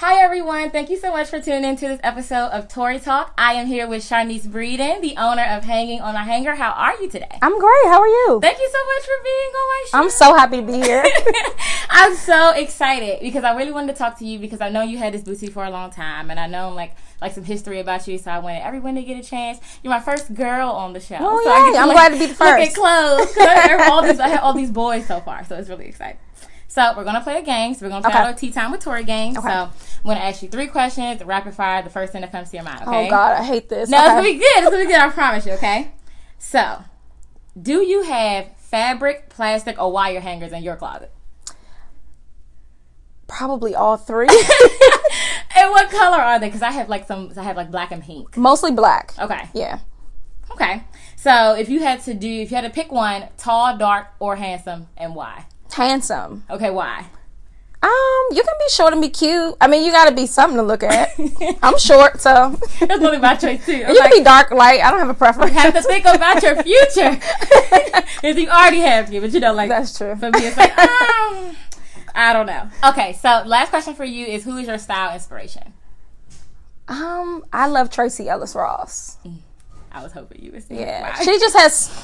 Hi, everyone. Thank you so much for tuning in to this episode of Tori Talk. I am here with Sharnice Breeden, the owner of Hanging on a Hanger. How are you today? I'm great. How are you? Thank you so much for being on my show. I'm so happy to be here. I'm so excited because I really wanted to talk to you because I know you had this boutique for a long time and I know like like some history about you. So I wanted everyone to get a chance. You're my first girl on the show. Oh, so yay. I I'm like, glad to be the Look at first. clothes. I have all these, I have all these boys so far, so it's really exciting. So we're gonna play a game. So we're gonna play Okay. our tea time with Tori game. Okay. So I'm gonna ask you three questions, rapid fire. The first thing that comes to your mind. Oh, okay. Oh God, I hate this. No, it's gonna be good. It's gonna be good. I promise you. Okay. So, do you have fabric, plastic, or wire hangers in your closet? Probably all three. And what color are they? Because I have like some. I have like black and pink. Mostly black. Okay. Yeah. Okay. So if you had to do, if you had to pick one, tall, dark, or handsome, and why? Handsome. Okay, why? Um, you can be short and be cute. I mean, you got to be something to look at. I'm short, so That's only my choice too. I'm you like, can be dark, light. I don't have a preference. have to think about your future. If you already have you, but you don't like. That's true. For me, it's like, um, I don't know. Okay, so last question for you is: Who is your style inspiration? Um, I love Tracee Ellis Ross. I was hoping you would say Yeah, she just has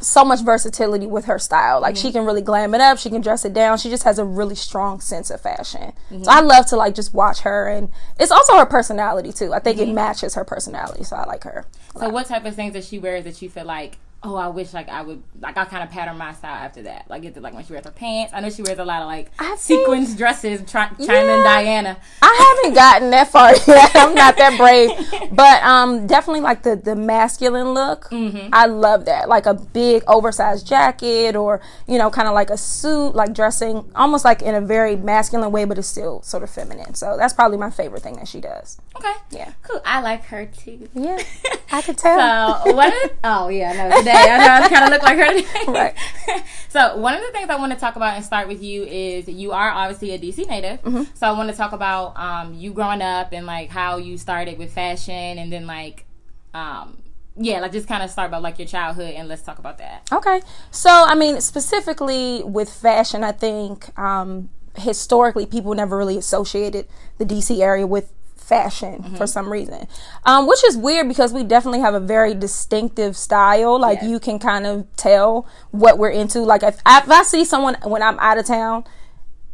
so much versatility with her style. Like Mm-hmm. she can really glam it up, she can dress it down. She just has a really strong sense of fashion. Mm-hmm. So I love to like just watch her, and it's also her personality too. I think Mm-hmm. it matches her personality, so I like her. So what type of things that she wears that you feel like, oh, I wish like I would like I kind of pattern my style after that. Like it like when she wears her pants? I know she wears a lot of like I think- sequins dresses, try, China Yeah. and Diana. I haven't gotten that far yet. I'm not that brave, but um, definitely like the the masculine look. Mm-hmm. I love that, like a big oversized jacket, or you know, kind of like a suit, like dressing almost like in a very masculine way, but it's still sort of feminine. So that's probably my favorite thing that she does. Okay, Yeah. cool. I like her too. Yeah, I could tell. So what? Is, oh yeah, no. Today I know I kind of look like her. Today. Right. So one of the things I want to talk about and start with you is you are obviously a DC native. Mm-hmm. So I want to talk about um, you growing up and like how you started with fashion and then like um, yeah, like just kind of start about like your childhood and let's talk about that. Okay. So, I mean, specifically with fashion, I think um, historically people never really associated the DC area with fashion for some reason, um, which is weird because we definitely have a very distinctive style. Like, Yes. you can kind of tell what we're into. Like, if, if I see someone when I'm out of town,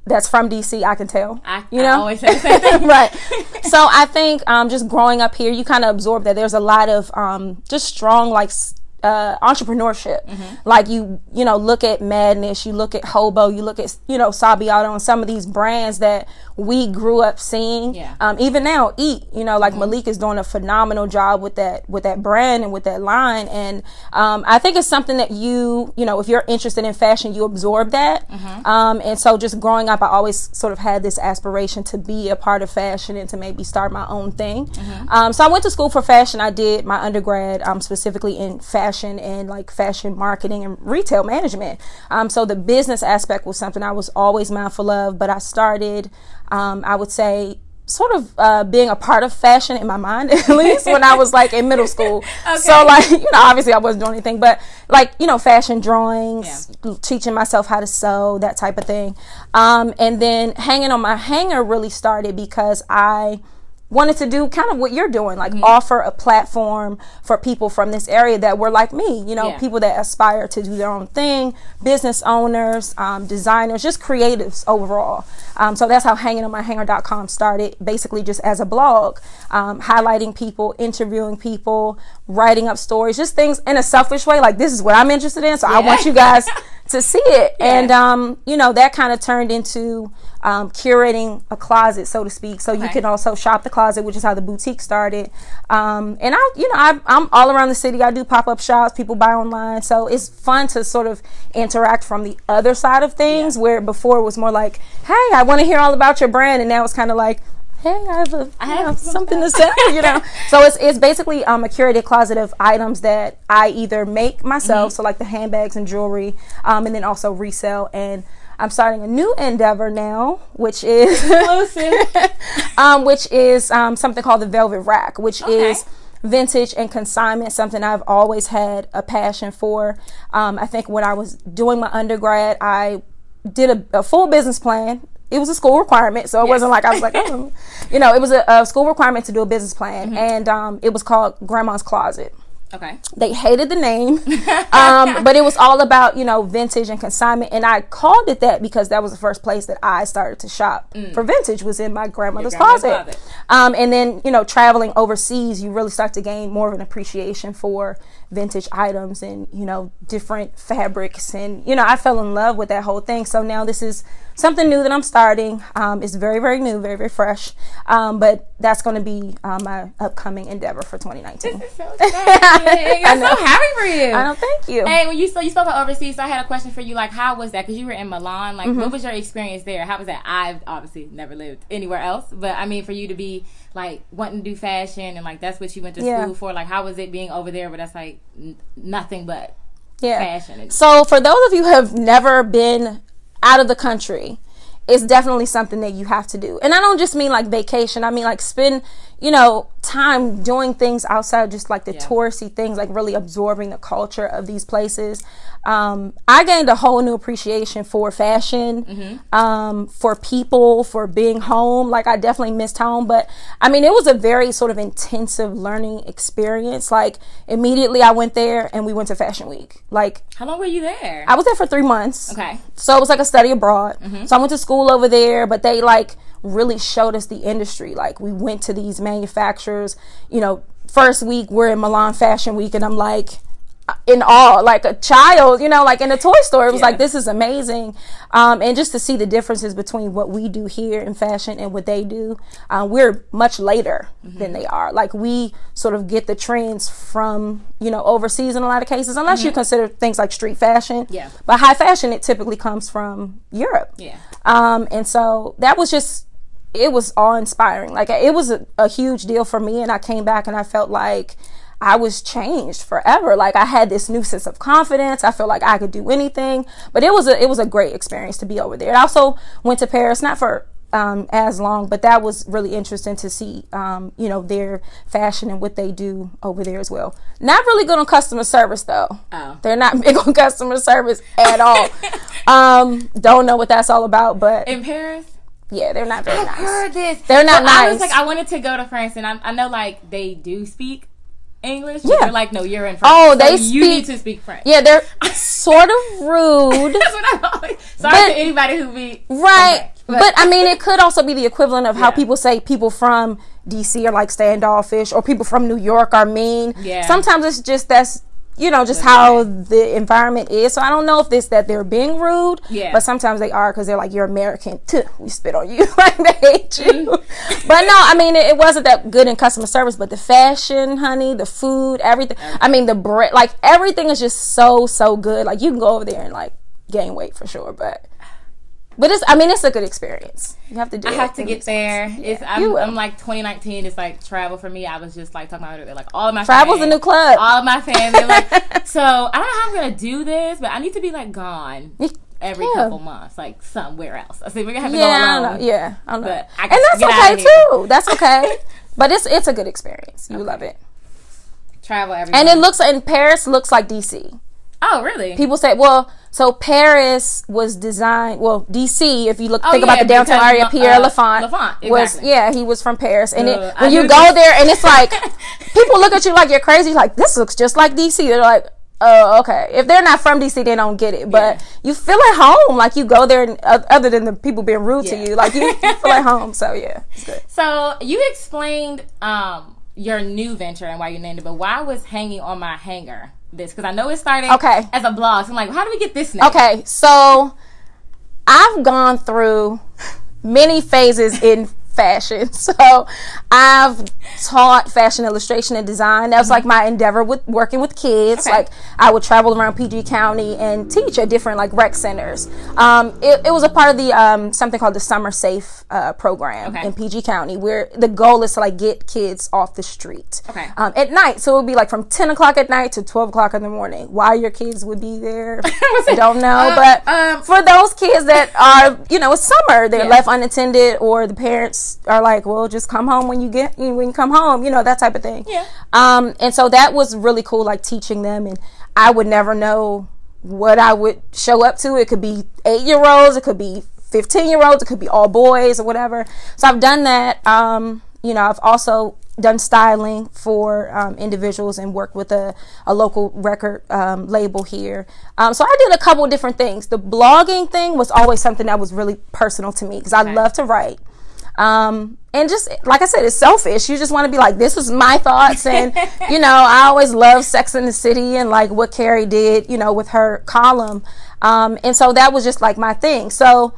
that's from DC, I can tell. I, you I know, always say the same thing. right. So I think um, just growing up here, you kind of absorb that there's a lot of um, just strong like s- uh, entrepreneurship. Like you, you know, look at Madness, you look at Hobo, you look at you know Sabiato and some of these brands that we grew up seeing. Yeah. Um, even now, Eat, you know, like Malik is doing a phenomenal job with that with that brand and with that line. And um, I think it's something that you, you know, if you're interested in fashion, you absorb that. Um, and so just growing up, I always sort of had this aspiration to be a part of fashion and to maybe start my own thing. Um, so I went to school for fashion. I did my undergrad um, specifically in fashion and like fashion marketing and retail management. Um, so the business aspect was something I was always mindful of, but I started, um, I would say, sort of uh, being a part of fashion in my mind at least when I was like in middle school. So like you know obviously I wasn't doing anything but like you know fashion drawings, teaching myself how to sew that type of thing. Um, and then hanging on my hanger really started because I wanted to do kind of what you're doing like offer a platform for people from this area that were like me you know Yeah. people that aspire to do their own thing business owners um, designers just creatives overall. Um, so that's how hangingonmyhanger.com started basically just as a blog um, highlighting people interviewing people writing up stories just things in a selfish way like this is what i'm interested in so i want you guys to see it. And um, you know that kind of turned into um, curating a closet so to speak. So you can also shop the closet which is how the boutique started. Um, and i you know I, i'm all around the city. I do pop-up shops. People buy online. So it's fun to sort of interact from the other side of things Yeah. where before it was more like hey i want to hear all about your brand. And now it's kind of like hey i have, a, I have some something to say you know? So it's, it's basically um, a curated closet of items that i either make myself so like the handbags and jewelry um, and then also resell and I'm starting a new endeavor now, which is um, which is um, something called the Velvet Rack, which Okay. is vintage and consignment, something I've always had a passion for. Um, I think when I was doing my undergrad, I did a, a full business plan it was a school requirement, so it yes. wasn't like I was like, oh. you know, it was a, a, school requirement to do a business plan, mm-hmm. and um, it was called Grandma's Closet. Okay. They hated the name, um, but it was all about you know vintage and consignment, and I called it that because that was the first place that I started to shop mm. for vintage was in my grandmother's, closet. closet. Um, and then you know traveling overseas, you really start to gain more of an appreciation for vintage items and you know different fabrics, and you know I fell in love with that whole thing. So now this is something new that I'm starting. Um, it's very, very new, very, very fresh. Um, but that's going to be uh, my upcoming endeavor for 2019. This is so exciting. I'm so happy for you. I don't thank you. Hey, when you so you spoke about overseas, so I had a question for you. Like, how was that? Because you were in Milan. Like, mm-hmm. what was your experience there? How was that? I've obviously never lived anywhere else, but I mean, for you to be like wanting to do fashion and like that's what you went to yeah. school for. Like, how was it being over there? But that's like n- nothing but yeah. fashion. So, for those of you who have never been out of the country it's definitely something that you have to do. And I don't just mean like vacation. I mean like spend, you know, time doing things outside just like the yeah. touristy things, like really absorbing the culture of these places um, I gained a whole new appreciation for fashion, mm-hmm. um, for people, for being home. Like I definitely missed home, but I mean, it was a very sort of intensive learning experience. Like immediately I went there and we went to Fashion Week. Like how long were you there? I was there for three months. Okay. So it was like a study abroad. Mm-hmm. So I went to school over there, but they like really showed us the industry. Like we went to these manufacturers, you know, first week we're in Milan Fashion Week and I'm like, in awe, like a child, you know, like in a toy store. It was yeah. like, this is amazing. Um, and just to see the differences between what we do here in fashion and what they do, uh, we're much later mm-hmm. than they are. Like we sort of get the trends from, you know, overseas in a lot of cases, unless mm-hmm. you consider things like street fashion. Yeah. But high fashion, it typically comes from Europe. Yeah. Um, and so that was just, it was awe inspiring. Like it was a, a huge deal for me. And I came back and I felt like, I was changed forever. Like I had this new sense of confidence. I felt like I could do anything. But it was a it was a great experience to be over there. I also went to Paris, not for um, as long, but that was really interesting to see, um, you know, their fashion and what they do over there as well. Not really good on customer service though. Oh. They're not big on customer service at all. um, don't know what that's all about, but in Paris. Yeah, they're not very I've nice. heard this. They're not nice. I was like, I wanted to go to France, and I, I know like they do speak English? Yeah. They're like, no, you're in French. Oh, so they you speak, need to speak French. Yeah, they're sort of rude. That's what I'm always. Sorry but, to anybody who be right. But, but, I mean, it could also be the equivalent of yeah. how people say people from DC are like standoffish, or people from New York are mean. Yeah. Sometimes it's just that's you know, just how the environment is. So I don't know if this that they're being rude, yeah. but sometimes they are because they're like, you're American. We spit on you. like they hate you. Mm-hmm. but no, I mean, it, it, wasn't that good in customer service, but the fashion, honey, the food, everything. everything. I mean, the bread, like everything is just so, so good. Like you can go over there and like gain weight for sure, but but it's, I mean, it's a good experience. You have to do. It. I have to get there. Yeah, I'm, I'm, like 2019. It's like travel for me. I was just like talking about it. Like all of my travel's family, a new club. All of my family. like, so I don't know how I'm gonna do this, but I need to be like gone. Every yeah. couple months, like somewhere else. I see we're gonna have to yeah, go alone. Yeah, I know. But I and that's okay too. That's okay. but it's it's a good experience. You okay. love it. Travel every. And it looks in Paris looks like DC. Oh, really? People say, well, so Paris was designed. Well, DC, if you look oh, think yeah, about the downtown area, Pierre uh, L'Enfant, L'Enfant was yeah, he was from Paris. And uh, it, when you go there, and it's like people look at you like you're crazy. Like this looks just like DC. They're like, oh, okay. If they're not from DC, they don't get it. But yeah. you feel at home. Like you go there, and uh, other than the people being rude yeah. to you, like you, you feel at home. So yeah, it's good. So you explained um, your new venture and why you named it, but why was hanging on my hanger? this because I know it started okay. as a blog. So I'm like, how do we get this name? Okay, so I've gone through many phases in fashion. So I've taught fashion illustration and design. That was like my endeavor with working with kids. Okay. Like I would travel around PG County and teach at different like rec centers. Um, it, it, was a part of the um, something called the Summer Safe uh, program okay. in PG County, where the goal is to like get kids off the street okay. um, at night. So it would be like from ten o'clock at night to twelve o'clock in the morning. Why your kids would be there, I don't know. Uh, but um, for those kids that are, you know, it's summer, they're yeah. left unattended, or the parents are like, well, just come home when you get when you come home, you know, that type of thing. Yeah. Um, and so that was really cool, like teaching them, and I would never know what I would show up to. It could be eight year olds, it could be 15 year olds, it could be all boys or whatever. So I've done that. Um, you know, I've also done styling for um, individuals and worked with a, a local record um, label here. Um, so I did a couple different things. The blogging thing was always something that was really personal to me because I love to write. Um, and just like I said, it's selfish. You just want to be like, this is my thoughts. And, you know, I always love Sex in the City and like what Carrie did, you know, with her column. Um, and so that was just like my thing. So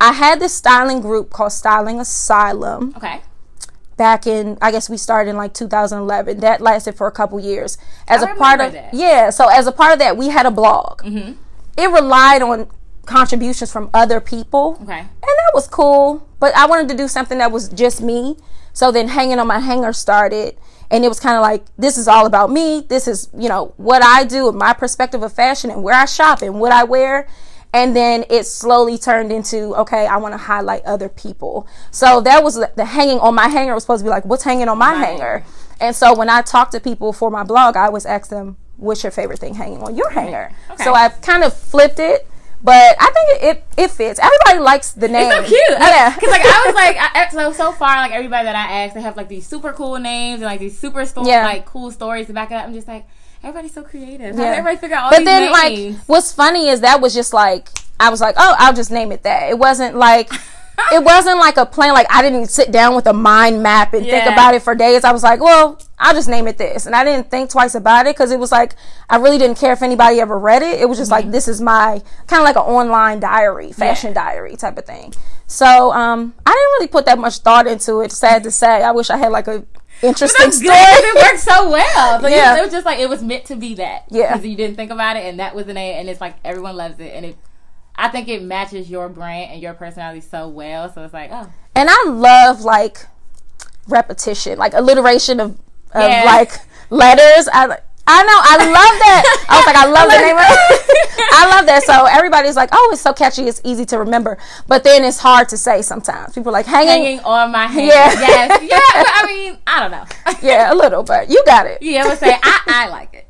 I had this styling group called Styling Asylum. Okay. Back in, I guess we started in like 2011. That lasted for a couple years. As I a part of, that. yeah. So as a part of that, we had a blog. Mm-hmm. It relied on contributions from other people. Okay. And that was cool. But I wanted to do something that was just me. So then hanging on my hanger started. And it was kind of like, this is all about me. This is, you know, what I do, my perspective of fashion and where I shop and what I wear. And then it slowly turned into, okay, I want to highlight other people. So that was the, the hanging on my hanger was supposed to be like, what's hanging on my Right. hanger? And so when I talk to people for my blog, I always ask them, what's your favorite thing hanging on your hanger? Okay. So I've kind of flipped it. But I think it, it, it fits. Everybody likes the name. It's so cute. Yeah. Because like I was like, I, so so far, like everybody that I asked, they have like these super cool names and like these super sto- Yeah. like cool stories to back it up. I'm just like, everybody's so creative. How Yeah. everybody figure out all but these then names? like what's funny is that was just like I was like, oh, I'll just name it that. It wasn't like it wasn't like a plan. Like I didn't sit down with a mind map and think about it for days. I was like, well, I'll just name it this, and I didn't think twice about it because it was like I really didn't care if anybody ever read it. It was just like this is my kind of like an online diary, fashion Mm-hmm. Yeah. diary type of thing. So um, I didn't really put that much thought into it. Sad to say, I wish I had like a interesting good. It worked so well. So Yeah. you, it was just like it was meant to be that. Yeah. Because you didn't think about it, and that was the name, and it's like everyone loves it, and it. I think it matches your brand and your personality so well. So it's like, oh, and I love like repetition, like alliteration of, of Yeah. like letters. I I know I love that. I was like, I love the name of it. I love that. So everybody's like, oh, it's so catchy, it's easy to remember, but then it's hard to say sometimes. People are like hanging, hanging on my hand. Yeah. Yes. Yeah. but I mean, I don't know. yeah, a little, but you got it. Yeah, I would say I, I like it.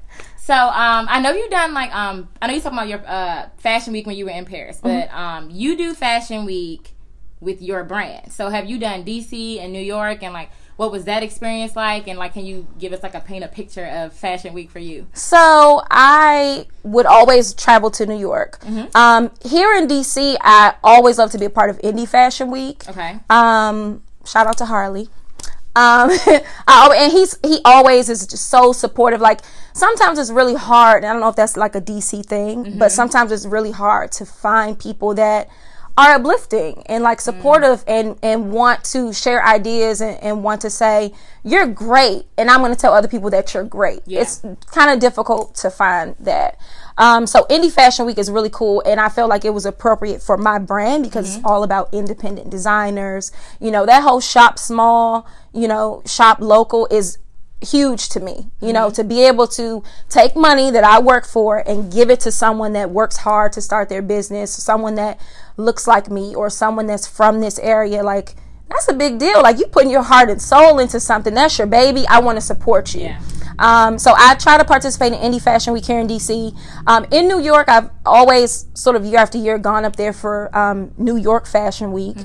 So um, I know you've done like um, I know you talking about your uh, fashion week when you were in Paris, but um, you do fashion week with your brand. So have you done DC and New York and like what was that experience like? And like, can you give us like a paint a picture of fashion week for you? So I would always travel to New York. Um, here in DC, I always love to be a part of Indie Fashion Week. Okay. Um, shout out to Harley. Um, I, and he's he always is just so supportive. Like sometimes it's really hard. and I don't know if that's like a DC thing, but sometimes it's really hard to find people that are uplifting and like supportive and and want to share ideas and, and want to say you're great and i'm going to tell other people that you're great Yeah. it's kind of difficult to find that um, so indie fashion week is really cool and i felt like it was appropriate for my brand because it's all about independent designers. You know that whole shop small you know shop local is huge to me you know to be able to take money that i work for and give it to someone that works hard to start their business someone that looks like me or someone that's from this area like that's a big deal. Like you putting your heart and soul into something. That's your baby. I want to support you. Yeah. Um, so I try to participate in Indie Fashion Week here in DC. Um, in New York, I've always sort of year after year gone up there for um, New York Fashion Week.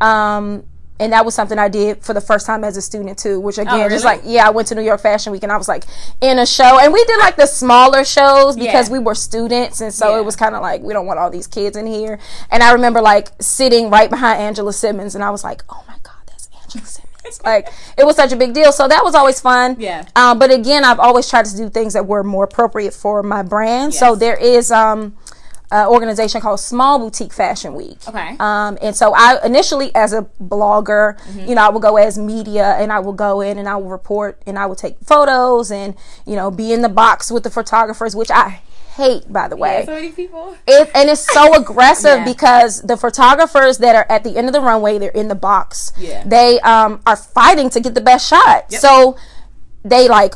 Um, and that was something I did for the first time as a student too, which again, just really? like yeah, I went to New York Fashion Week and I was like in a show, and we did like the smaller shows because Yeah. we were students, and so Yeah. it was kind of like we don't want all these kids in here. And I remember like sitting right behind Angela Simmons, and I was like, oh my god, that's Angela Simmons. like it was such a big deal, so that was always fun. Yeah. Um, but again, I've always tried to do things that were more appropriate for my brand. So there is um, an organization called Small Boutique Fashion Week. Okay. Um, and so I initially, as a blogger, you know, I will go as media and I will go in and I will report and I will take photos and, you know, be in the box with the photographers, which I hate, by the way. Yeah, so many people. It, and it's so aggressive Yeah. because the photographers that are at the end of the runway, they're in the box. Yeah. They um, are fighting to get the best shot. So they like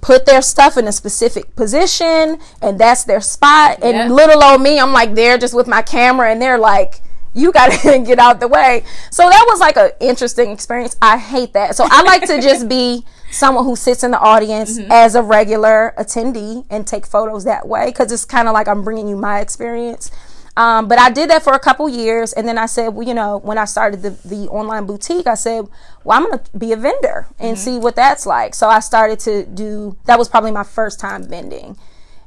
put their stuff in a specific position and that's their spot. And Yeah. little old me, I'm like there just with my camera and they're like, you gotta get out the way. So that was like an interesting experience. I hate that. So I like to just be someone who sits in the audience mm-hmm. as a regular attendee and take photos that way because it's kind of like I'm bringing you my experience. Um, but I did that for a couple years, and then I said, well, you know, when I started the, the online boutique, I said, well, I'm going to be a vendor and mm-hmm. see what that's like. So I started to do that was probably my first time vending,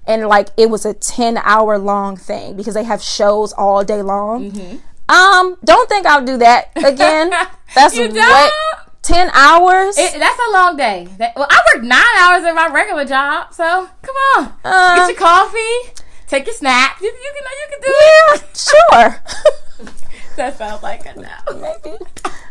and like it was a ten hour long thing because they have shows all day long. Mm-hmm. Um, don't think I'll do that again. That's you don't? What, 10 hours? It, that's a long day. That, well, I work nine hours at my regular job, so come on. Uh, Get your coffee, take your snack. You, you, can, you can do yeah, it. Sure. that sounds like a no. Maybe.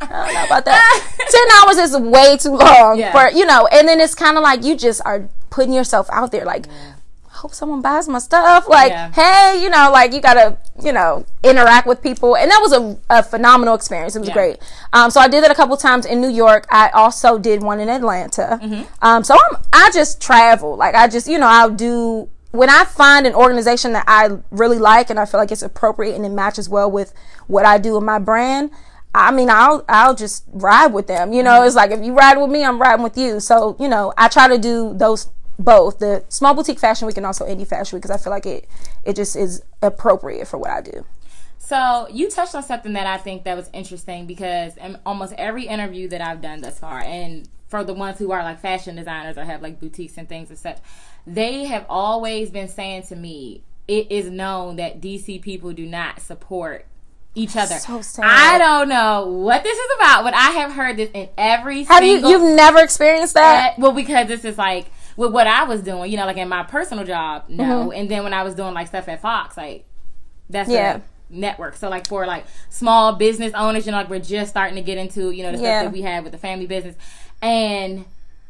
I don't know about that. 10 hours is way too long yeah. for, you know, and then it's kind of like you just are putting yourself out there. Like, yeah. Hope someone buys my stuff. Like, Yeah. hey, you know, like you gotta, you know, interact with people, and that was a, a phenomenal experience. It was Yeah. great. Um, so I did that a couple times in New York. I also did one in Atlanta. Mm-hmm. Um, so I'm, I just travel. Like I just, you know, I'll do when I find an organization that I really like and I feel like it's appropriate and it matches well with what I do with my brand. I mean, I'll I'll just ride with them. You know, it's like if you ride with me, I'm riding with you. So you know, I try to do those both the small boutique fashion week and also indie fashion week because I feel like it it just is appropriate for what I do. So you touched on something that I think that was interesting because in almost every interview that I've done thus far, and for the ones who are like fashion designers or have like boutiques and things and such, they have always been saying to me, it is known that DC people do not support each other. So sad. I don't know what this is about, but I have heard this in every Have you you've never experienced that? Eh, well, because this is like with what I was doing, you know, like in my personal job, no. Mm-hmm. And then when I was doing like stuff at Fox, like that's Yeah. a network. So like for like small business owners, you know, like we're just starting to get into, you know, the Yeah. stuff that we have with the family business. And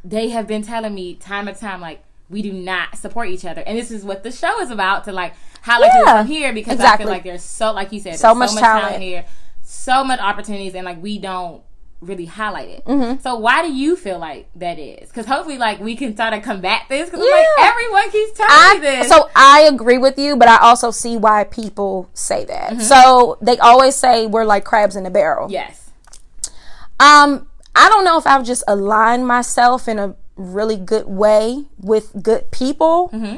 they have been telling me time and time like we do not support each other. And this is what the show is about to like highlight Yeah. from here because I feel like there's so like you said, So much so much talent. talent here, so much opportunities and like we don't really highlight it. Mm-hmm. So why do you feel like that is? Because hopefully, like we can try to combat this. Because like everyone keeps telling I, me this. so I agree with you, but I also see why people say that. Mm-hmm. So they always say we're like crabs in a barrel. yes, Um, I don't know if I've just aligned myself in a really good way with good people, Mm-hmm.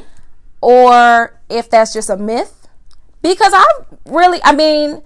or if that's just a myth. Because I really, I mean,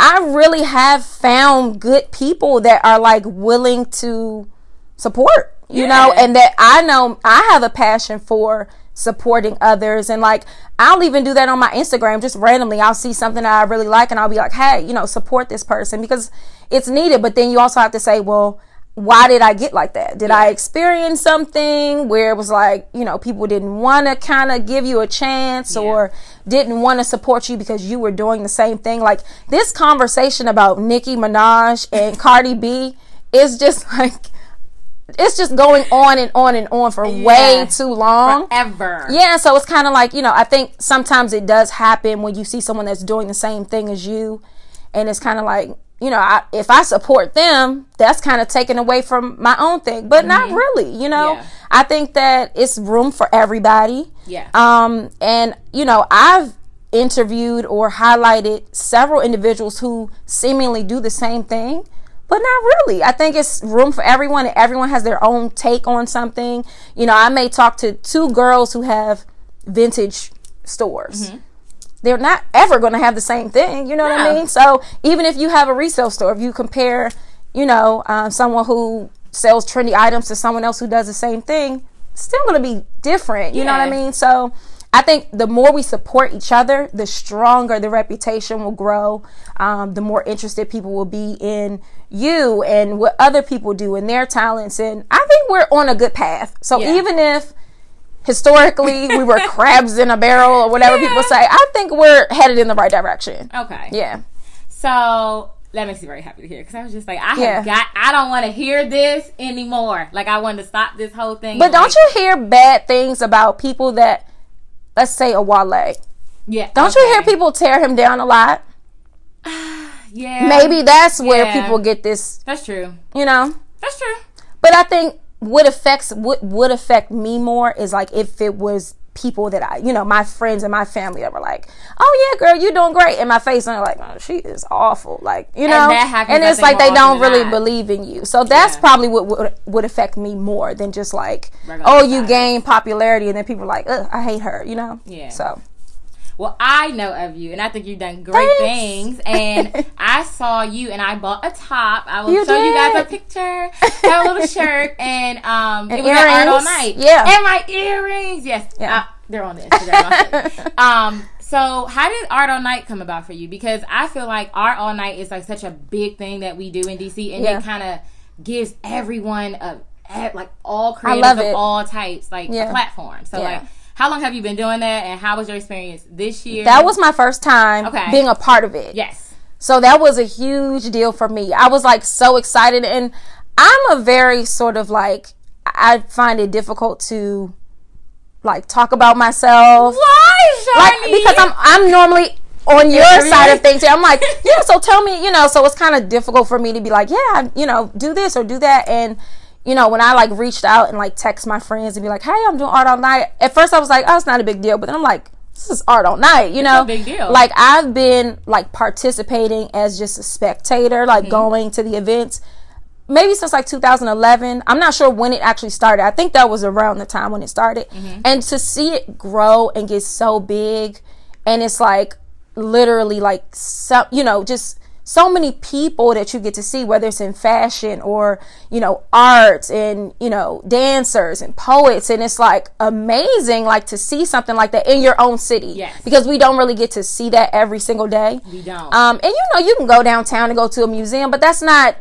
I really have found good people that are like willing to support, you know, and that I know I have a passion for supporting others. And like I'll even do that on my Instagram just randomly. I'll see something that I really like and I'll be like hey you know support this person because it's needed. But then you also have to say well why did I get like that did I experience something where it was like you know people didn't want to kind of give you a chance or didn't want to support you because you were doing the same thing like this conversation about Nicki Minaj and Cardi B is just like it's just going on and on and on for way too long. ever. Yeah, so it's kind of like, you know, I think sometimes it does happen when you see someone that's doing the same thing as you. And it's kind of like, you know, I, if I support them, that's kind of taken away from my own thing, but not really, you know. Yeah. I think that it's room for everybody. Yeah. Um, and you know, I've interviewed or highlighted several individuals who seemingly do the same thing, but not really. I think it's room for everyone, and everyone has their own take on something. You know, I may talk to two girls who have vintage stores. They're not ever going to have the same thing. You know what I mean? So even if you have a resale store, if you compare, you know, um, someone who sells trendy items to someone else who does the same thing, it's still going to be different. You know what I mean? So I think the more we support each other, the stronger the reputation will grow. Um, the more interested people will be in you and what other people do and their talents. And I think we're on a good path. So Yeah. even if historically we were crabs in a barrel or whatever Yeah. people say, I think we're headed in the right direction. Okay. Yeah. So that makes me very happy to hear because I was just like, I Yeah. have got, I don't want to hear this anymore. Like I wanted to stop this whole thing. But don't Like, you hear bad things about people that, let's say, a Wale? Yeah. Don't you hear people tear him down a lot? Yeah. Maybe that's where Yeah. people get this, That's true. you know. That's true. But I think what affects what would affect me more is like if it was people that I, you know, my friends and my family that were like, "Oh yeah, girl, you're doing great," in my face, and they're like, "Oh, she is awful," like you know, that and it's like they don't really not. believe in you. So that's Yeah. probably what would would affect me more than just like, Regular oh, you gain popularity, and then people are like, "Ugh, I hate her," you know. Yeah. So Well, I know of you, and I think you've done great Thanks. things. And I saw you, and I bought a top. I will you show did. you guys a picture, have a little shirt, and um, and it was earrings. at Art All Night. Yeah, and my earrings. Yes, yeah. Uh, they're on the Instagram. um, so how did Art All Night come about for you? Because I feel like Art All Night is like such a big thing that we do in DC, and yeah. it kind of gives everyone a like all creators of all types like yeah. a platform. So yeah. like how long have you been doing that and how was your experience this year? That was my first time okay. being a part of it. Yes. So that was a huge deal for me. I was like so excited and I'm a very sort of like I find it difficult to like talk about myself. Why, Like because I'm I'm normally on your side of things. I'm like, yeah, so tell me, you know, so it's kind of difficult for me to be like, yeah, you know, do this or do that and you know, when I like reached out and like text my friends and be like, "Hey, I'm doing art all night." At first, I was like, "Oh, it's not a big deal," but then I'm like, "This is art all night," you know. big deal. Like I've been like participating as just a spectator, like mm-hmm. going to the events, maybe since like 2011. I'm not sure when it actually started. I think that was around the time when it started, mm-hmm. and to see it grow and get so big, and it's like literally like some, you know, just so many people that you get to see, whether it's in fashion or, you know, arts and, you know, dancers and poets. And it's like amazing, like to see something like that in your own city. Yes. Because we don't really get to see that every single day. We don't. Um, and you know, you can go downtown and go to a museum, but that's not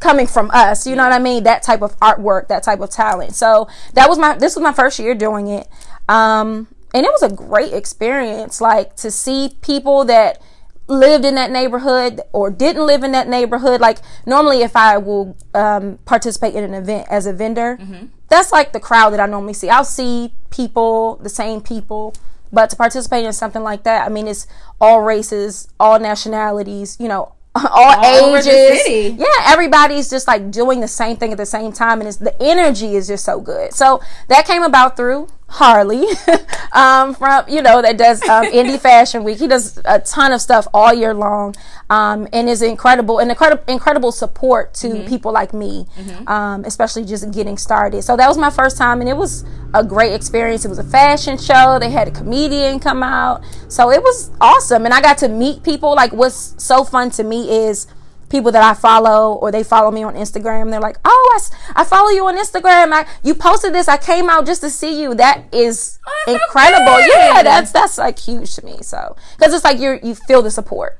coming from us. You know what I mean? That type of artwork, that type of talent. So that was my, this was my first year doing it. Um, and it was a great experience, like to see people that, lived in that neighborhood or didn't live in that neighborhood like normally if i will um, participate in an event as a vendor mm-hmm. that's like the crowd that i normally see i'll see people the same people but to participate in something like that i mean it's all races all nationalities you know all, all ages. Yeah, everybody's just like doing the same thing at the same time, and it's the energy is just so good. So that came about through Harley, um, from you know that does um, indie fashion week. He does a ton of stuff all year long, um, and is incredible and incredible incredible support to mm-hmm. people like me, mm-hmm. Um, especially just getting started. So that was my first time, and it was a great experience. It was a fashion show. They had a comedian come out, so it was awesome, and I got to meet people. Like what's so fun to me is people that I follow or they follow me on Instagram. They're like, "Oh, I, I follow you on Instagram. I, you posted this. I came out just to see you." That is oh, incredible. yeah, that's that's like huge to me. So because it's like you you feel the support.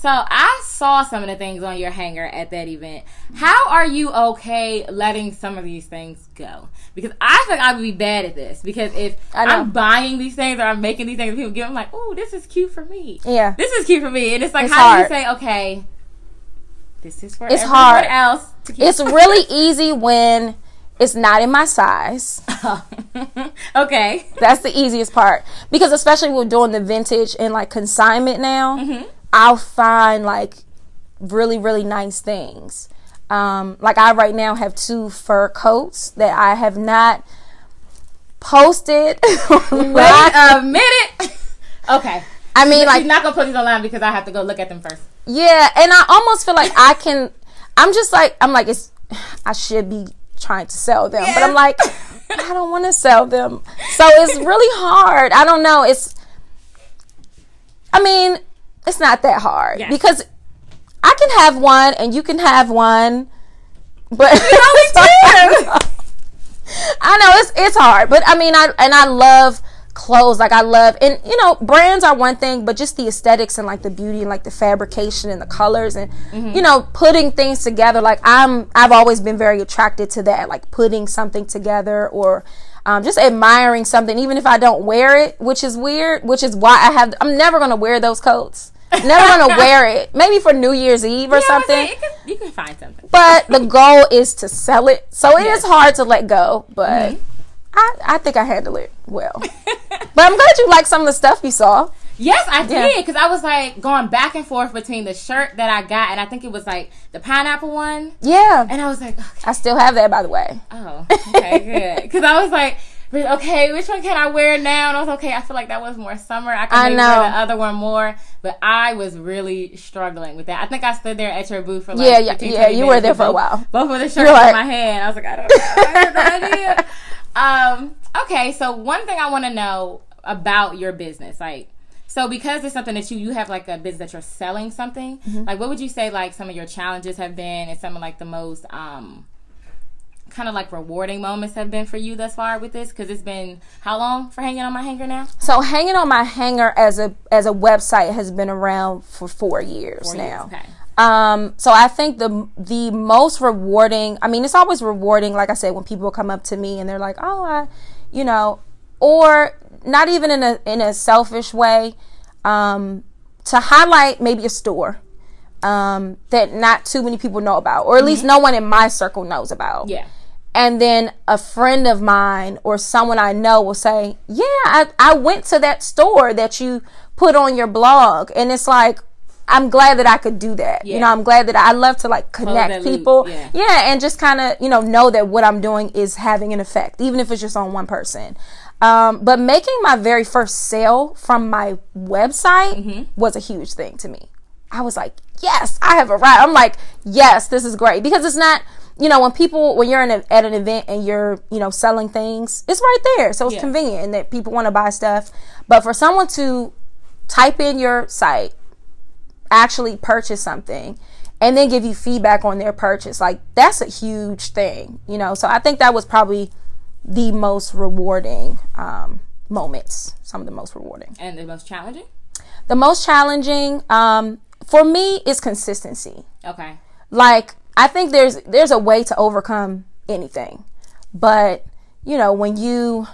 So I saw some of the things on your hanger at that event. How are you okay letting some of these things go? Because I think I would be bad at this. Because if I'm buying these things or I'm making these things, people give, I'm like, "Oh, this is cute for me." Yeah, this is cute for me. And it's like, it's how hard. do you say, okay? This is for it's hard. else. it's really easy when it's not in my size. okay. That's the easiest part. Because especially with doing the vintage and like consignment now, mm-hmm. I'll find like really, really nice things. Um, like I right now have two fur coats that I have not posted. Wait a minute. okay. I mean, like, she's not gonna put these online because I have to go look at them first. Yeah, and I almost feel like I can. I'm just like I'm like it's. I should be trying to sell them, yes. but I'm like I don't want to sell them. So it's really hard. I don't know. It's. I mean, it's not that hard yes. because I can have one and you can have one, but I know it's it's hard, but I mean, I and I love clothes like i love and you know brands are one thing but just the aesthetics and like the beauty and like the fabrication and the colors and mm-hmm. you know putting things together like i'm i've always been very attracted to that like putting something together or um, just admiring something even if i don't wear it which is weird which is why i have i'm never going to wear those coats never gonna wear it. Maybe for New Year's Eve or yeah, something. Can, you can find something. But the goal is to sell it, so it yes. is hard to let go. But mm-hmm. I, I think I handle it well. but I'm glad you like some of the stuff you saw. Yes, I did because yeah. I was like going back and forth between the shirt that I got and I think it was like the pineapple one. Yeah, and I was like, okay. I still have that by the way. Oh, okay, good. Because I was like, okay, which one can I wear now? And I was okay. I feel like that was more summer. I could I know. wear the other one more, but I was really struggling with that. I think I stood there at your booth for like yeah, yeah, yeah. You were there for both, a while. Both of the shirts like, in my hand. I was like, I don't know. I have no idea. Um, okay, so one thing I want to know about your business, like. So because it's something that you you have like a business that you're selling something, Mm-hmm. like what would you say like some of your challenges have been and some of like the most um kind of like rewarding moments have been for you thus far with this? Because it's been how long for hanging on my hanger now? So hanging on my hanger as a as a website has been around for four years Four now. years, okay. Um, so I think the the most rewarding. I mean, it's always rewarding. Like I said, when people come up to me and they're like, "Oh, I," you know, or not even in a in a selfish way, um, to highlight maybe a store um, that not too many people know about, or at least no one in my circle knows about Yeah. and then a friend of mine or someone I know will say, "Yeah, I, I went to that store that you put on your blog," and it's like. I'm glad that I could do that. You know, I'm glad that I love to like connect people. yeah. and just kind of, you know, know that what I'm doing is having an effect, even if it's just on one person. Um, but making my very first sale from my website Mm-hmm. was a huge thing to me. I was like, yes, I have arrived. I'm like, yes, this is great because it's not, you know, when people, when you're in a, at an event and you're, you know, selling things, it's right there. So it's Yeah. convenient and that people want to buy stuff. But for someone to type in your site, actually purchase something, and then give you feedback on their purchase, like that's a huge thing, you know. So I think that was probably the most rewarding um, moments, some of the most rewarding. And the most challenging? The most challenging um, for me is consistency. Okay. Like I think there's there's a way to overcome anything, but you know when you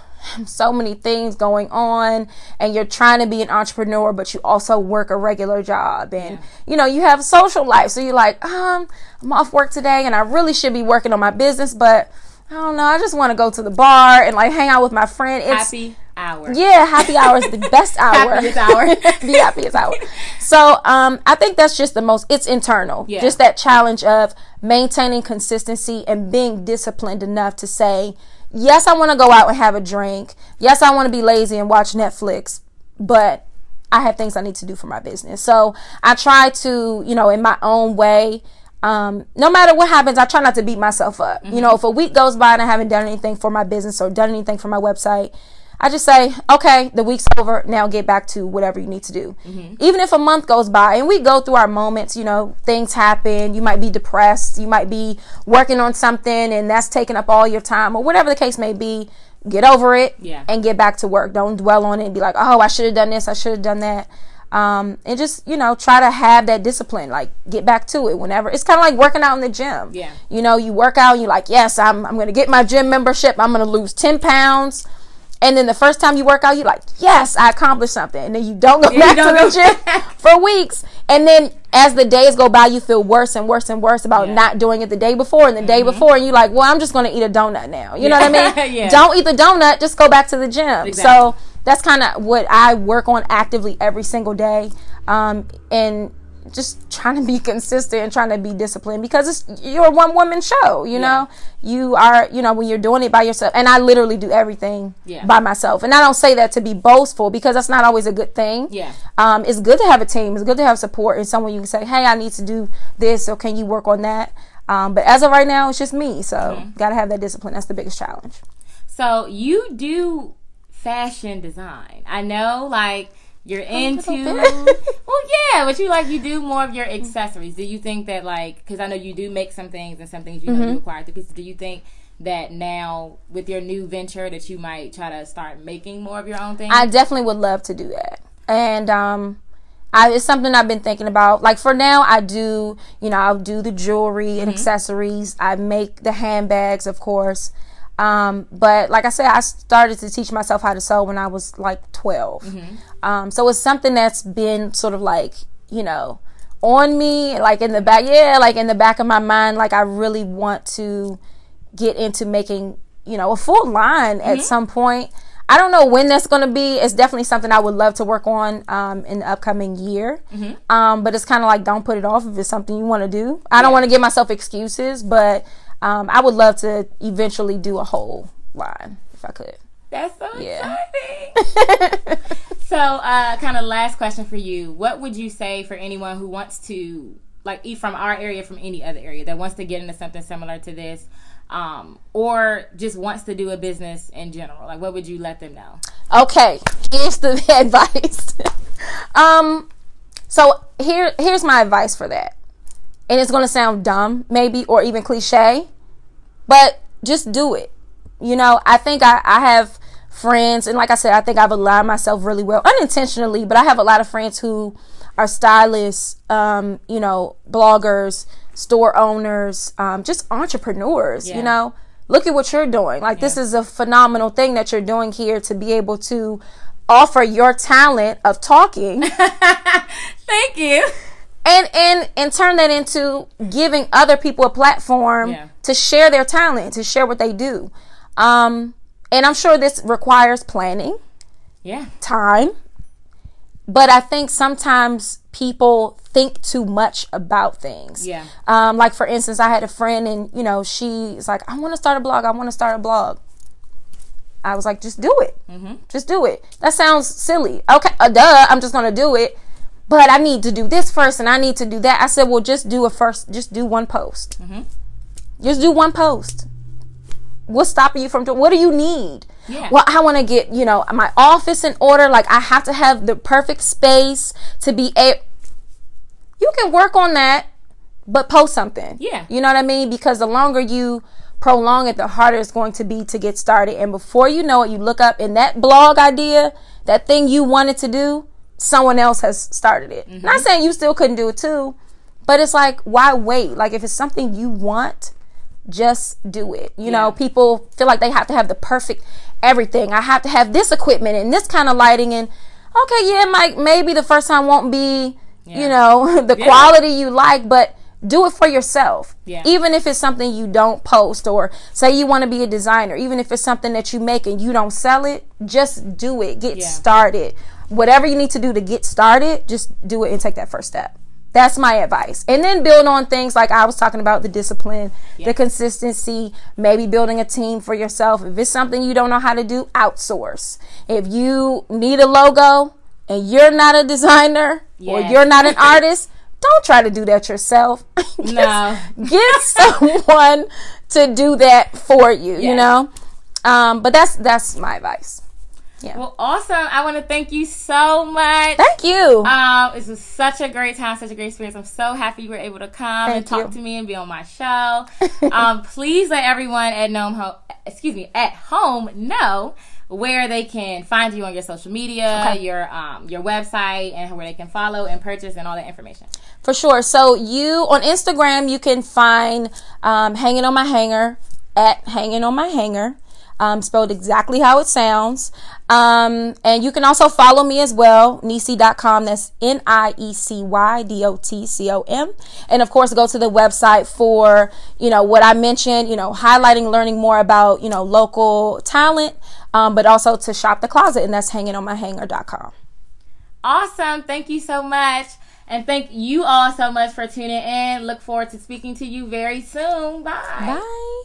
so many things going on and you're trying to be an entrepreneur but you also work a regular job and you know you have social life so you're like um i'm off work today and i really should be working on my business but i don't know i just want to go to the bar and like hang out with my friend it's Happy hour. yeah, happy hour is the best hour. Happiest hour. the happiest hour. So um, I think that's just the most. It's internal. Yeah. Just that challenge of maintaining consistency and being disciplined enough to say, yes, I want to go out and have a drink. Yes, I want to be lazy and watch Netflix, but I have things I need to do for my business. So I try to, you know, in my own way. Um, no matter what happens, I try not to beat myself up. You know, if a week goes by and I haven't done anything for my business or done anything for my website, I just say, okay, the week's over. Now get back to whatever you need to do. Even if a month goes by and we go through our moments, you know, things happen. You might be depressed. You might be working on something and that's taking up all your time or whatever the case may be. Get over it Yeah. and get back to work. Don't dwell on it and be like, oh, I should have done this. I should have done that. Um, and just, you know, try to have that discipline. Like, get back to it whenever. It's kind of like working out in the gym. Yeah. You know, you work out and you're like, yes, I'm, I'm going to get my gym membership. I'm going to lose 10 pounds. And then the first time you work out, you're like, yes, I accomplished something. And then you don't go back don't to the gym for weeks. And then as the days go by, you feel worse and worse and worse about Yeah. Mm-hmm. not doing it the day before and the day before. And you're like, well, I'm just going to eat a donut now. You know what I mean? Yeah. Don't eat the donut, just go back to the gym. Exactly. So that's kind of what I work on actively every single day. Um, and just trying to be consistent and trying to be disciplined because it's you're a one woman show, you know. You are, you know, when you're doing it by yourself. And I literally do everything Yeah. by myself. And I don't say that to be boastful because that's not always a good thing. Yeah. Um, it's good to have a team. It's good to have support and someone you can say, "Hey, I need to do this, or can you work on that?" Um, but as of right now, it's just me. So Mm-hmm. got to have that discipline. That's the biggest challenge. So you do fashion design. I know, like you're into. well, yeah, but you like you do more of your accessories. Do you think that like because I know you do make some things and some things you know Mm-hmm. you acquire the pieces. Do you think that now with your new venture that you might try to start making more of your own things? I definitely would love to do that. And um I, it's something I've been thinking about. Like for now, I do, you know, I'll do the jewelry and accessories. I make the handbags, of course. Um, but like I said, I started to teach myself how to sew when I was like 12. Um, so it's something that's been sort of like, you know, on me, like in the back, yeah, like in the back of my mind. Like I really want to get into making, you know, a full line at some point. I don't know when that's going to be. It's definitely something I would love to work on um, in the upcoming year. Um, but it's kind of like don't put it off if it's something you want to do. I don't want to give myself excuses, but um, I would love to eventually do a whole line if I could. That's so Yeah. exciting. so, uh, kind of last question for you: What would you say for anyone who wants to like eat from our area, from any other area that wants to get into something similar to this, um, or just wants to do a business in general? Like, what would you let them know? Okay, here's the advice. um, so here here's my advice for that, and it's gonna sound dumb, maybe, or even cliche, but just do it. You know, I think I, I have friends, and like I said, I think I've aligned myself really well, unintentionally, but I have a lot of friends who are stylists, um, you know, bloggers, store owners, um, just entrepreneurs, yeah. you know. Look at what you're doing. Like, yeah. this is a phenomenal thing that you're doing here to be able to offer your talent of talking. Thank you. And, and and turn that into giving other people a platform yeah. to share their talent, to share what they do. Um, and I'm sure this requires planning. Yeah. Time. But I think sometimes people think too much about things. Yeah. Um, like for instance, I had a friend and you know, she's like, I want to start a blog. I want to start a blog. I was like, just do it. Mm-hmm. Just do it. That sounds silly. Okay, uh, duh. I'm just gonna do it. But I need to do this first, and I need to do that. I said, well, just do a first. Just do one post. Mm-hmm. Just do one post what's stopping you from doing what do you need yeah. well i want to get you know my office in order like i have to have the perfect space to be a you can work on that but post something yeah you know what i mean because the longer you prolong it the harder it's going to be to get started and before you know it you look up in that blog idea that thing you wanted to do someone else has started it mm-hmm. not saying you still couldn't do it too but it's like why wait like if it's something you want just do it. You yeah. know, people feel like they have to have the perfect everything. I have to have this equipment and this kind of lighting and okay, yeah, Mike, maybe the first time won't be, yeah. you know, the yeah. quality you like, but do it for yourself. Yeah. Even if it's something you don't post or say you want to be a designer, even if it's something that you make and you don't sell it, just do it. Get started. Whatever you need to do to get started, just do it and take that first step. That's my advice. And then build on things like I was talking about the discipline, yeah. the consistency, maybe building a team for yourself. If it's something you don't know how to do, outsource. If you need a logo and you're not a designer yeah. or you're not an artist, don't try to do that yourself. No. get someone to do that for you, yeah. you know? Um, but that's that's my advice. Yeah. Well, awesome. I want to thank you so much. Thank you. Um, it was such a great time, such a great experience. I'm so happy you were able to come thank and talk you. to me and be on my show. um, please let everyone at home, excuse me, at home know where they can find you on your social media, okay. your um, your website, and where they can follow and purchase and all that information. For sure. So you on Instagram, you can find um, hanging on my hanger at hanging on my hanger um, spelled exactly how it sounds. Um, and you can also follow me as well, Niecy.com. That's N I E C Y D O T C O M. And of course, go to the website for, you know, what I mentioned, you know, highlighting, learning more about, you know, local talent, um, but also to shop the closet. And that's hangingonmyhanger.com. Awesome. Thank you so much. And thank you all so much for tuning in. Look forward to speaking to you very soon. Bye. Bye.